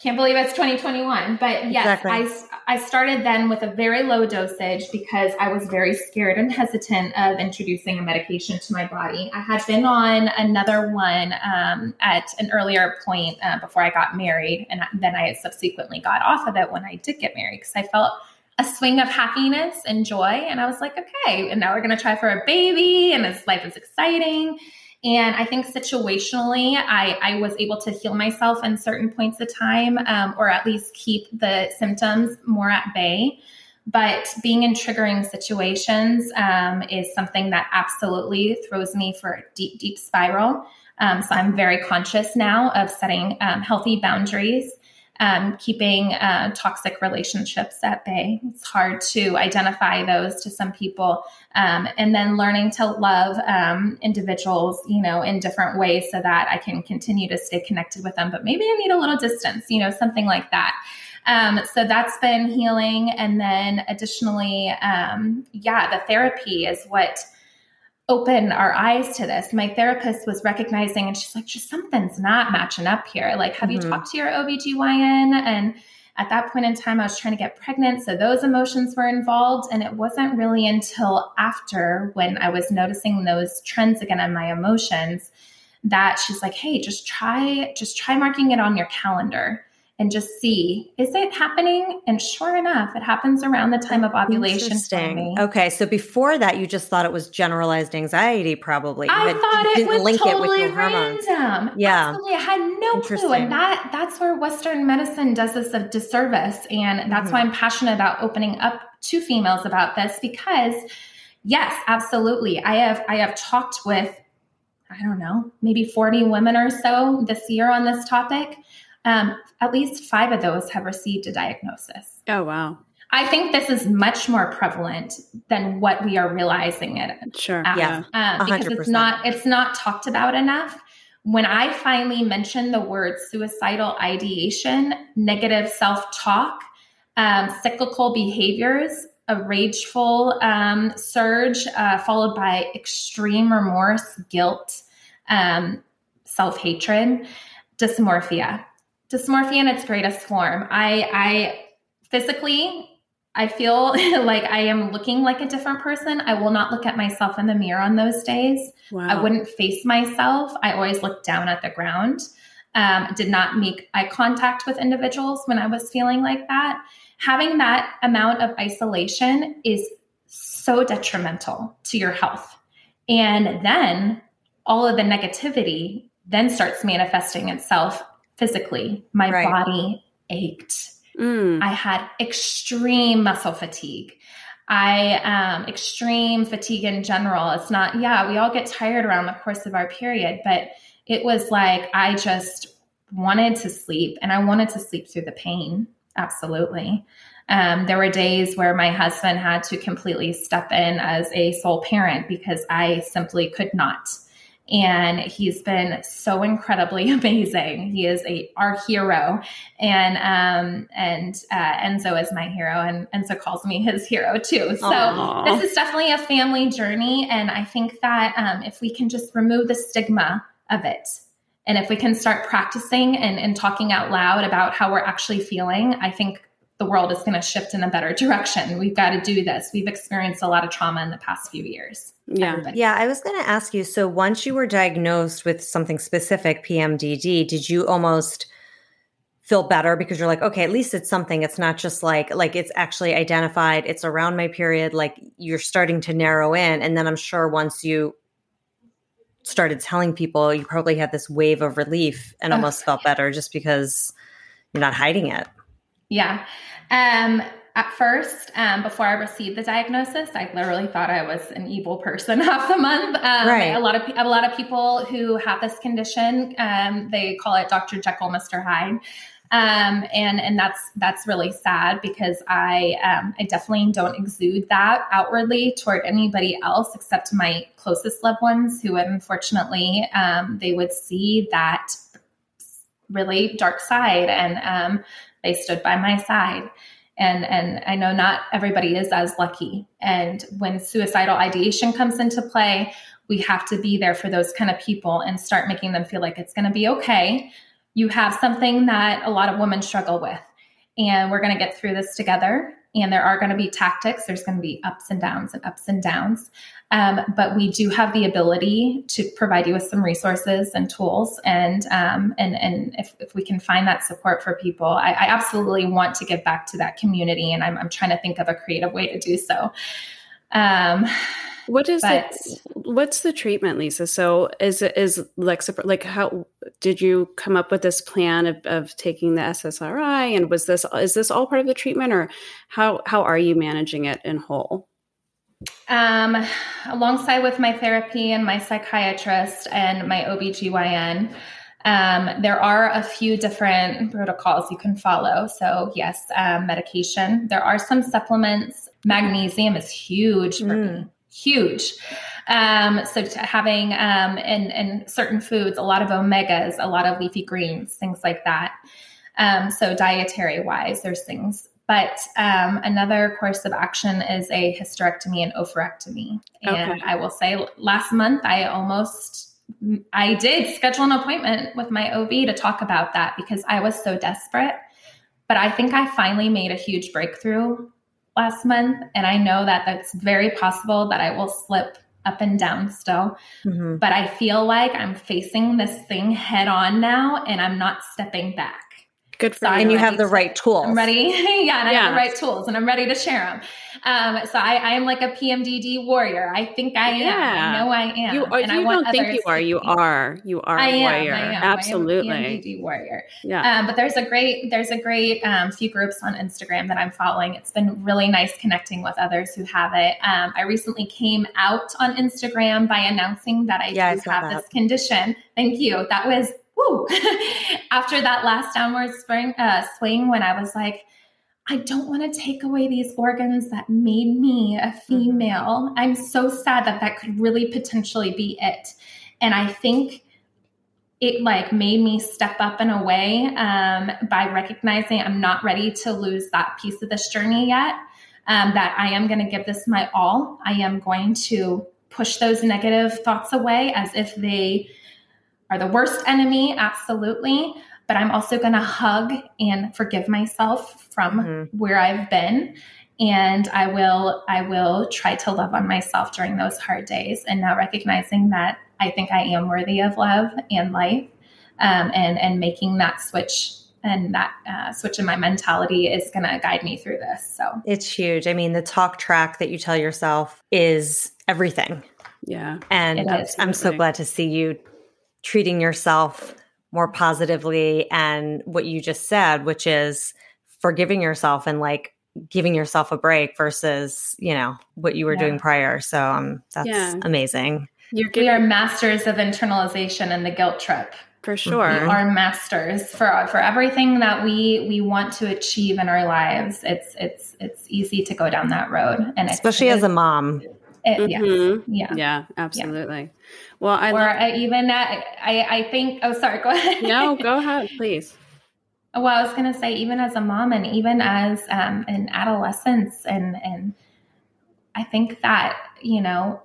Can't believe it's 2021. But yes, exactly. I, I started then with a very low dosage because I was very scared and hesitant of introducing a medication to my body. I had been on another one um, at an earlier point uh, before I got married. And then I subsequently got off of it when I did get married because I felt a swing of happiness and joy. And I was like, okay, and now we're going to try for a baby, and this life is exciting. And I think situationally, I, I was able to heal myself in certain points of time, um, or at least keep the symptoms more at bay. But being in triggering situations um, is something that absolutely throws me for a deep, deep spiral. Um, so I'm very conscious now of setting um, healthy boundaries um, keeping uh, toxic relationships at bay. It's hard to identify those to some people. Um, and then learning to love um, individuals, you know, in different ways so that I can continue to stay connected with them. But maybe I need a little distance, you know, something like that. Um, so that's been healing. And then additionally, um, yeah, the therapy is what open our eyes to this. My therapist was recognizing and she's like, just something's not matching up here. Like, have mm-hmm. you talked to your OBGYN? And at that point in time, I was trying to get pregnant. So those emotions were involved. And it wasn't really until after when I was noticing those trends again in my emotions that she's like, hey, just try, just try marking it on your calendar and just see is it happening? And sure enough it happens around the time of ovulation Interesting. okay so before that you just thought it was generalized anxiety probably. I had, thought it was link totally it random. Yeah. Absolutely. i had no clue. And that that's where western medicine does us a disservice. And that's mm-hmm. why i'm passionate about opening up to females about this because yes absolutely. I have i have talked with i don't know maybe 40 women or so this year on this topic um, at least five of those have received a diagnosis. Oh, wow. I think this is much more prevalent than what we are realizing it. Sure. As, yeah. Um, because it's not it's not talked about enough. When I finally mentioned the word suicidal ideation, negative self talk, um, cyclical behaviors, a rageful um, surge uh, followed by extreme remorse, guilt, um, self hatred, dysmorphia dysmorphia in its greatest form. I, I physically, I feel like I am looking like a different person. I will not look at myself in the mirror on those days. Wow. I wouldn't face myself. I always looked down at the ground. Um, did not make eye contact with individuals when I was feeling like that. Having that amount of isolation is so detrimental to your health. And then all of the negativity then starts manifesting itself physically. My right. body ached. Mm. I had extreme muscle fatigue. I um extreme fatigue in general. It's not yeah, we all get tired around the course of our period, but it was like I just wanted to sleep and I wanted to sleep through the pain. Absolutely. Um, there were days where my husband had to completely step in as a sole parent because I simply could not and he's been so incredibly amazing. He is a our hero, and um, and uh, Enzo is my hero, and Enzo calls me his hero too. So Aww. this is definitely a family journey, and I think that um, if we can just remove the stigma of it, and if we can start practicing and, and talking out loud about how we're actually feeling, I think the world is going to shift in a better direction. We've got to do this. We've experienced a lot of trauma in the past few years. Yeah. Everybody. Yeah. I was going to ask you so once you were diagnosed with something specific, PMDD, did you almost feel better because you're like, okay, at least it's something. It's not just like, like it's actually identified, it's around my period, like you're starting to narrow in. And then I'm sure once you started telling people, you probably had this wave of relief and almost felt better just because you're not hiding it. Yeah. Um, at first, um, before I received the diagnosis, I literally thought I was an evil person half the month. Um, Right. A lot of a lot of people who have this condition, um, they call it Dr. Jekyll, Mr. Hyde, um, and and that's that's really sad because I um, I definitely don't exude that outwardly toward anybody else except my closest loved ones, who unfortunately um, they would see that really dark side, and um, they stood by my side and and I know not everybody is as lucky. And when suicidal ideation comes into play, we have to be there for those kind of people and start making them feel like it's going to be okay. You have something that a lot of women struggle with, and we're going to get through this together. And there are going to be tactics. There's going to be ups and downs and ups and downs. Um, but we do have the ability to provide you with some resources and tools. And um, and and if, if we can find that support for people, I, I absolutely want to give back to that community. And I'm, I'm trying to think of a creative way to do so. Um, What is But- it? What's the treatment, Lisa? So is it is Lexapro like how did you come up with this plan of, of taking the SSRI and was this is this all part of the treatment or how how are you managing it in whole? Um, alongside with my therapy and my psychiatrist and my OBGYN, um, there are a few different protocols you can follow. So, yes, um, medication. There are some supplements. Magnesium is huge for me, huge. Um, so, to having um, in, in certain foods, a lot of omegas, a lot of leafy greens, things like that. Um, so, dietary wise, there's things. But um, another course of action is a hysterectomy and oophorectomy. And Okay. I will say, last month I almost I did schedule an appointment with my OB to talk about that because I was so desperate. But I think I finally made a huge breakthrough last month. And I know that that's very possible that I will slip up and down still. Mhm. But I feel like I'm facing this thing head on now and I'm not stepping back. Good for So you. And you have the right tools. I'm ready. yeah, and I have the right tools and I'm ready to share them. Um, so I, I am like a PMDD warrior. I think I am. Yeah. I know I am. You are, and you I don't think you are. You are. You are I a am. warrior. I am. Absolutely. I am a PMDD warrior. yeah. Um, but there's a great there's a great um, few groups on Instagram that I'm following. It's been really nice connecting with others who have it. Um, I recently came out on Instagram by announcing that I Yeah, do saw have that. this condition. Thank you. That was woo. After that last downward spring uh, swing, when I was like. I don't want to take away these organs that made me a female. I'm so sad that that could really potentially be it. And I think it like made me step up in a way um, by recognizing I'm not ready to lose that piece of this journey yet. Um, that I am going to give this my all. I am going to push those negative thoughts away as if they are the worst enemy, absolutely. But I'm also going to hug and forgive myself from Mhm. where I've been and I will I will try to love on myself during those hard days and now recognizing that I think I am worthy of love and life um, and and making that switch and that uh, switch in my mentality is going to guide me through this so It's huge. I mean, the talk track that you tell yourself is everything. yeah. And I'm, so glad to see you treating yourself more positively and what you just said, which is forgiving yourself and like giving yourself a break versus, you know, what you were Yeah. doing prior. So um, that's Yeah. amazing. You're we are masters of internalization and the guilt trip for sure. Mhm. we are masters for for everything that we we want to achieve in our lives it's it's it's easy to go down that road and it's- Especially as a mom. It, yes. Mhm. yeah Yeah, absolutely. Well, I or love, I even I I think oh sorry go ahead no, go ahead, please. well I was gonna say even as a mom and even as um, an adolescence and and I think that you know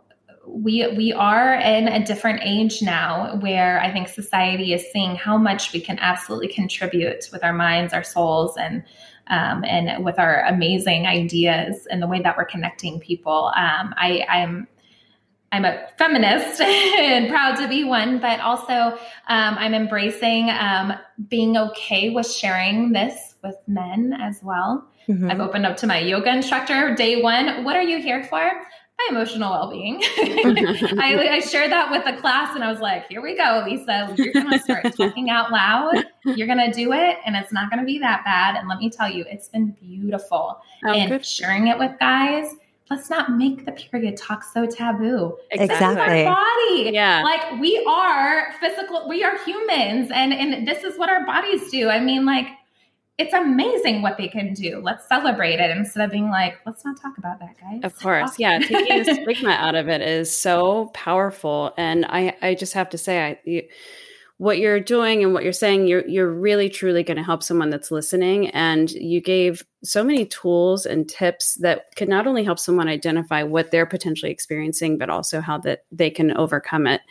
we we are in a different age now where I think society is seeing how much we can absolutely contribute with our minds, our souls, and um, and with our amazing ideas and the way that we're connecting people. Um, I, I'm I'm a feminist and proud to be one, but also um, I'm embracing um, being okay with sharing this with men as well. Mhm. I've opened up to my yoga instructor day one. What are you here for? My emotional well-being. I, I, shared that with the class and I was like, here we go, Lisa. You're gonna start talking out loud. You're gonna do it and it's not gonna be that bad. And let me tell you, it's been beautiful. Oh, and good. sharing it with guys. Let's not make the period talk so taboo. Exactly. Our body. Yeah. Like we are physical, we are humans and, and this is what our bodies do. I mean, like it's amazing what they can do. Let's celebrate it instead of being like, let's not talk about that, guys. Of course. Yeah. Taking the stigma out of it is so powerful. And I, I just have to say, I, you, what you're doing and what you're saying, you're, you're really truly going to help someone that's listening. And you gave so many tools and tips that could not only help someone identify what they're potentially experiencing, but also how that they can overcome it.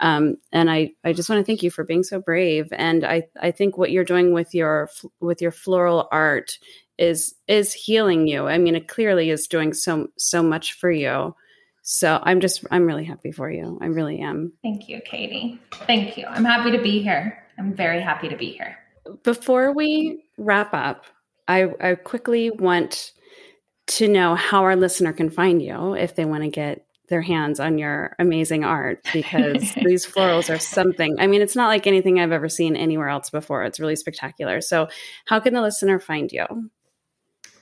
Um, and I, I just want to thank you for being so brave. And I, I think what you're doing with your with your floral art is is healing you. I mean, it clearly is doing so so much for you. So I'm just I'm really happy for you. I really am. Thank you, Katie. Thank you. I'm happy to be here. I'm very happy to be here. Before we wrap up, I, I quickly want to know how our listener can find you if they want to get their hands on your amazing art because these florals are something. I mean, it's not like anything I've ever seen anywhere else before. It's really spectacular. So, how can the listener find you?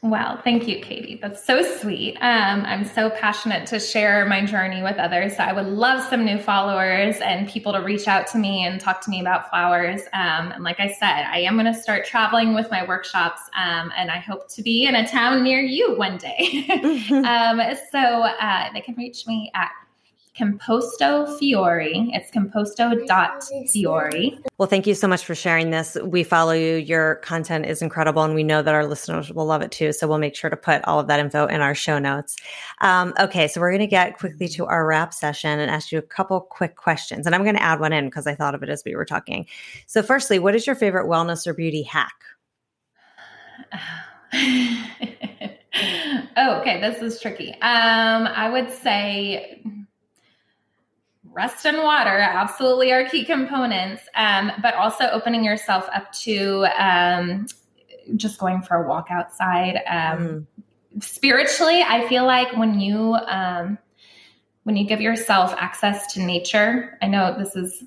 Well, thank you, Katie. That's so sweet. Um, I'm so passionate to share my journey with others. So I would love some new followers and people to reach out to me and talk to me about flowers. Um, and like I said, I am going to start traveling with my workshops, um, and I hope to be in a town near you one day. Um, so uh, they can reach me at Composto Fiori. It's composto.fiori. Well, thank you so much for sharing this. We follow you. Your content is incredible, and we know that our listeners will love it too. So we'll make sure to put all of that info in our show notes. Um, okay, so we're going to get quickly to our wrap session and ask you a couple quick questions. And I'm going to add one in because I thought of it as we were talking. So, firstly, what is your favorite wellness or beauty hack? oh, okay. This is tricky. Um, I would say rest and water absolutely are key components, um, but also opening yourself up to um, just going for a walk outside. Um, mm. Spiritually, I feel like when you um, when you give yourself access to nature, I know this is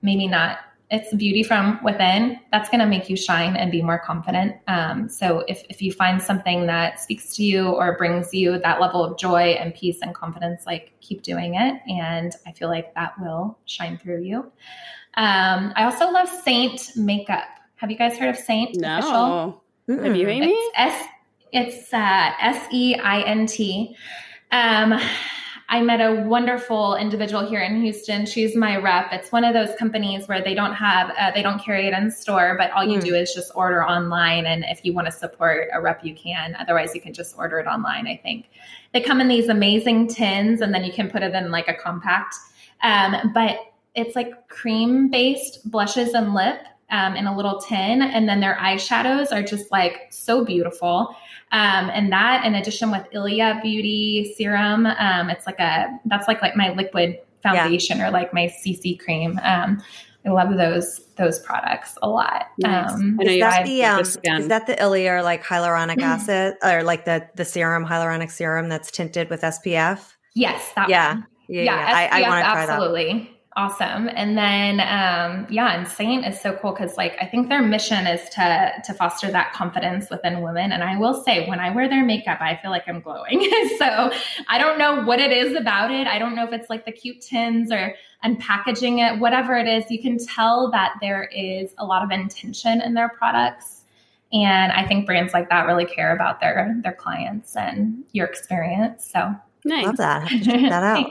maybe not it's beauty from within that's going to make you shine and be more confident. Um, so if, if you find something that speaks to you or brings you that level of joy and peace and confidence like keep doing it and i feel like that will shine through you. Um, i also love Seint makeup. Have you guys heard of Seint no. Official? have you amy? It's s it's uh, s-e-i-n-t um, I met a wonderful individual here in Houston. She's my rep. It's one of those companies where they don't have, uh, they don't carry it in store, but all you mm. do is just order online. And if you want to support a rep, you can. Otherwise, you can just order it online, I think. They come in these amazing tins and then you can put it in like a compact. Um, but it's like cream based blushes and lip um, in a little tin. And then their eyeshadows are just like so beautiful. Um, and that, in addition with Ilia Beauty serum, um, it's like a that's like like my liquid foundation yeah. or like my CC cream. Um, I love those those products a lot. Nice. Um, is, that the, um, is that the Ilia or like hyaluronic acid or like the the serum hyaluronic serum that's tinted with SPF? Yes, that yeah. One. Yeah, yeah, yeah. I, I want to try absolutely. Awesome. And then, um, yeah, and Seint is so cool because, like, I think their mission is to to foster that confidence within women. And I will say, when I wear their makeup, I feel like I'm glowing. so I don't know what it is about it. I don't know if it's like the cute tins or unpackaging it, whatever it is. You can tell that there is a lot of intention in their products. And I think brands like that really care about their their clients and your experience. So Nice. Love that. Have to check that out.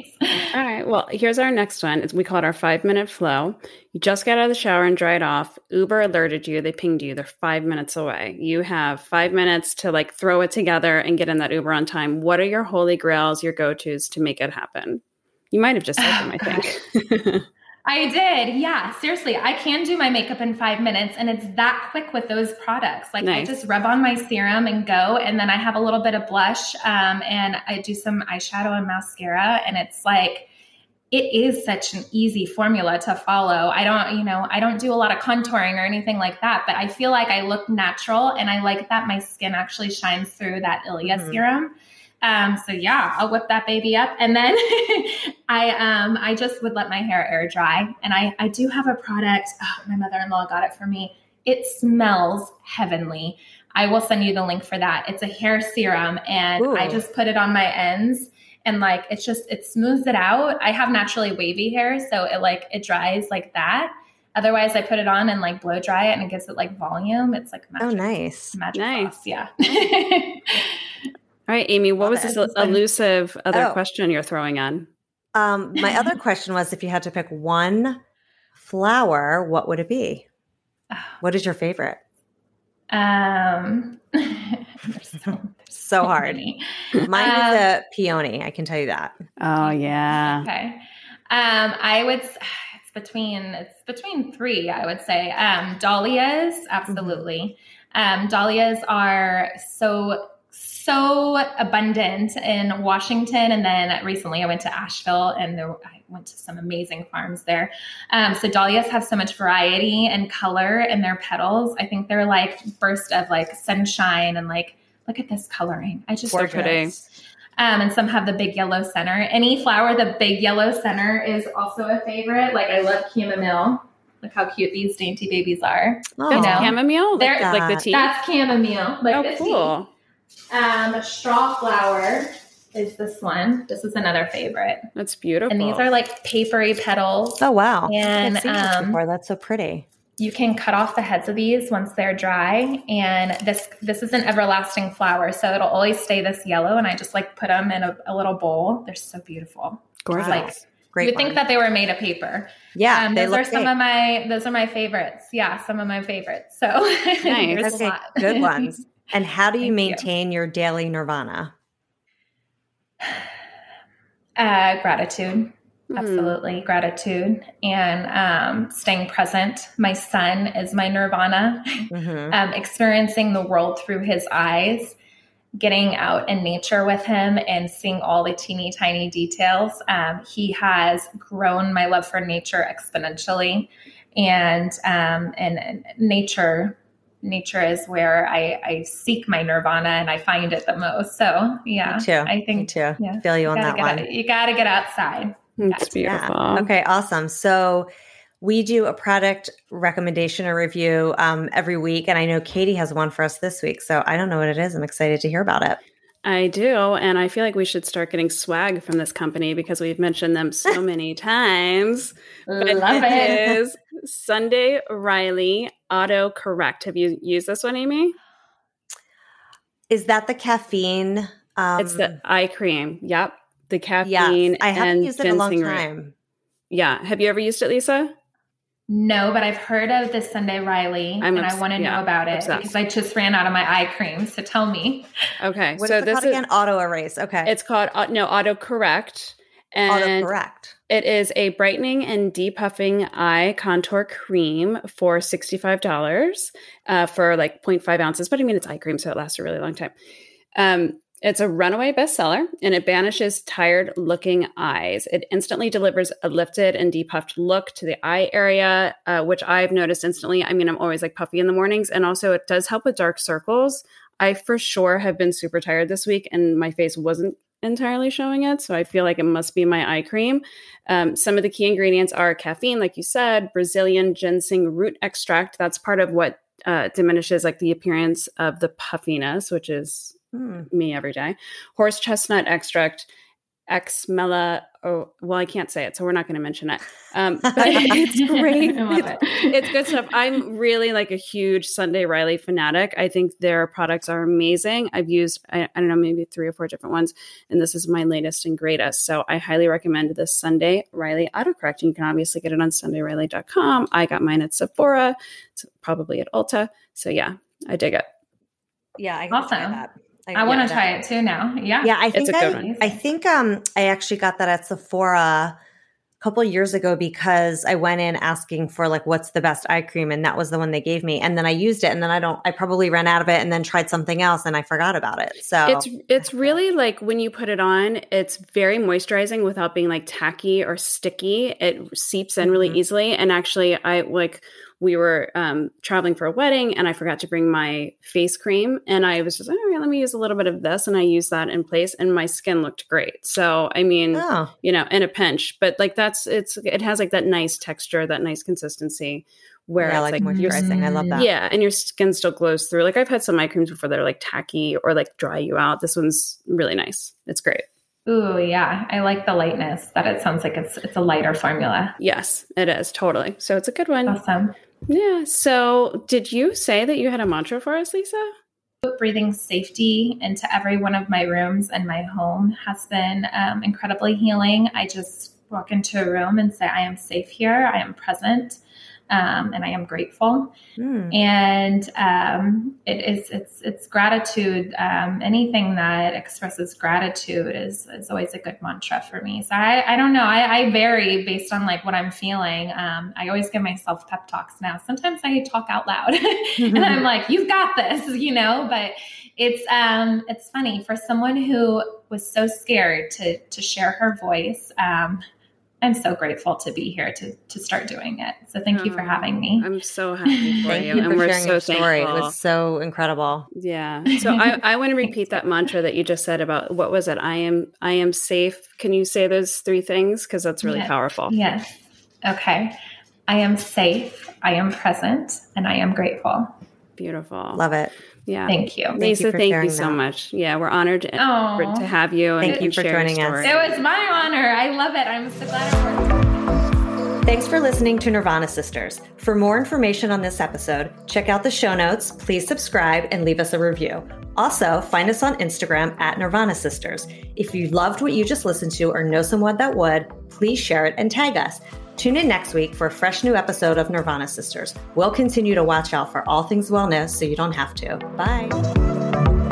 All right. Well, here's our next one. We call it our five minute flow. You just got out of the shower and dried off. Uber alerted you. They pinged you. They're five minutes away. You have five minutes to like throw it together and get in that Uber on time. What are your holy grails, your go tos to make it happen? You might have just said them, I think. I did. Yeah. Seriously, I can do my makeup in five minutes and it's that quick with those products. Like nice. I just rub on my serum and go. And then I have a little bit of blush um, and I do some eyeshadow and mascara. And it's like, it is such an easy formula to follow. I don't, you know, I don't do a lot of contouring or anything like that, but I feel like I look natural and I like that my skin actually shines through that Ilia mm-hmm. serum. Um, so yeah, I'll whip that baby up, and then I um I just would let my hair air dry. And I I do have a product. Oh, my mother in law got it for me. It smells heavenly. I will send you the link for that. It's a hair serum, and Ooh. I just put it on my ends. And like it's just it smooths it out. I have naturally wavy hair, so it like it dries like that. Otherwise, I put it on and like blow dry it, and it gives it like volume. It's like Oh, nice. Magic Nice. sauce, yeah. All right, Amy, what was this it. elusive other Oh. question you're throwing on? Um, my other question was if you had to pick one flower, what would it be? What is your favorite? um, so, there's So hard. Mine Um, is a peony. I can tell you that. Oh, yeah. Okay. Um, I would. It's between. It's between three. I would say. Um, dahlias, absolutely. Um, dahlias are so so abundant in Washington, and then recently I went to Asheville, and there I went to some amazing farms there. Um, so dahlias have so much variety and color in their petals. I think they're like burst of like sunshine and like look at this coloring. I just pretty. um, and some have the big yellow center. Any flower, the big yellow center is also a favorite. Like I love chamomile. Look how cute these dainty babies are. Oh, That's know. chamomile? They're- Like, like the tea? That's chamomile. Like oh, the tea. Cool. Um, straw flower is this one. This is another favorite. That's beautiful. And these are like papery petals. Oh, wow. And, I've um, before. That's so pretty. You can cut off the heads of these once they're dry, and this this is an everlasting flower, so it'll always stay this yellow. And I just like put them in a, a little bowl. They're so beautiful. gorgeous. like- Great. you would think that they were made of paper. Yeah, um, they those look are some great. of my those are my favorites. Yeah, some of my favorites. So there's a lot. good ones. And how do you Thank you. maintain your daily nirvana? uh, gratitude, Hmm. absolutely gratitude, and um, staying present. My son is my nirvana. Mhm. um, experiencing the world through his eyes, getting out in nature with him and seeing all the teeny tiny details. Um, he has grown my love for nature exponentially, and um, and, and nature. Nature is where I, I seek my nirvana and I find it the most. So yeah, Me too. I Me think too. yeah, Feel you on that one. out- you got to get outside. It's Yeah. beautiful. Okay, awesome. So we do a product recommendation or review um, every week, and I know Katie has one for us this week. So I don't know what it is. I'm excited to hear about it. I do. And I feel like we should start getting swag from this company because we've mentioned them so many times. But Love it. is Sunday Riley Auto Correct. Have you used this one, Amy? Is that the caffeine? Um, it's the eye cream. Yep. The yes. caffeine. I haven't and used it in a long ginseng root. time. Yeah. Have you ever used it, Lisa? No, but I've heard of this Sunday Riley, I'm and obs- I want to yeah, know about it obsessed. because I just ran out of my eye cream. So tell me. Okay. What so is it this called is again? Auto erase. Okay. it's called uh, no auto correct. auto correct. It is a brightening and depuffing eye contour cream for $65 uh, for like 0.5 ounces. But I mean, it's eye cream, so it lasts a really long time. Um, it's a runaway bestseller and it banishes tired looking eyes. It instantly delivers a lifted and depuffed look to the eye area, uh, which I've noticed instantly. I mean, I'm always like puffy in the mornings. And also, it does help with dark circles. I for sure have been super tired this week and my face wasn't entirely showing it. So I feel like it must be my eye cream. Um, some of the key ingredients are caffeine, like you said, Brazilian ginseng root extract. That's part of what uh, diminishes like the appearance of the puffiness, which is Hmm. me every day. Horse chestnut extract, Xmela. Oh, well, I can't say it, so we're not going to mention it. Um, but it's great. It's, it. it's good stuff. I'm really like a huge Sunday Riley fanatic. I think their products are amazing. I've used, I, I don't know, maybe three or four different ones, and this is my latest and greatest. So I highly recommend this Sunday Riley autocorrect. And you can obviously get it on SundayRiley.com. I got mine at Sephora. It's probably at Ulta. So yeah, I dig it. Yeah, I can try Awesome. that. I want to yeah, try it too now. Yeah. Yeah, I think It's a good I, one. I think um I actually got that at Sephora a couple years ago because I went in asking for like what's the best eye cream and that was the one they gave me and then I used it and then I don't I probably ran out of it and then tried something else and I forgot about it. So It's it's really like when you put it on, it's very moisturizing without being like tacky or sticky. It seeps in really Mhm. easily. And actually, I like we were um, traveling for a wedding and I forgot to bring my face cream. And I was just, like all right, let me use a little bit of this. And I used that in place and my skin looked great. So, I mean, oh. you know, in a pinch, but like that's, it's, it has like that nice texture, that nice consistency where yeah, like, like moisturizing. I love that. Yeah, and your skin still glows through. Like I've had some eye creams before that are like tacky or like dry you out. This one's really nice. It's great. Ooh, yeah. I like the lightness that it sounds like it's it's a lighter formula. Yes, it is totally. So it's a good one. Awesome. Yeah. So did you say that you had a mantra for us, Lisa? Breathing safety into every one of my rooms and my home has been um, incredibly healing. I just walk into a room and say, I am safe here. I am present um, and I am grateful. Mm. And um, it is it's it's gratitude. Um, anything that expresses gratitude is is always a good mantra for me. So I, I don't know. I, I vary based on like what I'm feeling. Um, I always give myself pep talks now. Sometimes I talk out loud, and I'm like, "You've got this," you know. But it's um it's funny for someone who was so scared to to share her voice. Um, I'm so grateful to be here to to start doing it. So thank oh, you for oh, having me. I'm so happy for thank you. you and we're so story. Thankful. It was so incredible. Yeah. So I, I want to repeat that mantra that you just said about what was it? I am I am safe. Can you say those three things? Because that's really yes. powerful. Yes. Okay. I am safe, I am present, and I am grateful. Beautiful. Love it. Yeah. Thank you. Lisa, thank you, thank you so that. much. Yeah, we're honored to, to have you. Thank you for joining us. It was my honor. I love it. I'm so glad I worked. Thanks for listening to Nirvana Sisters. For more information on this episode, check out the show notes, please subscribe, and leave us a review. Also, find us on Instagram at Nirvana Sisters. If you loved what you just listened to or know someone that would, please share it and tag us. Tune in next week for a fresh new episode of Nirvana Sisters. We'll continue to watch out for all things wellness so you don't have to. Bye.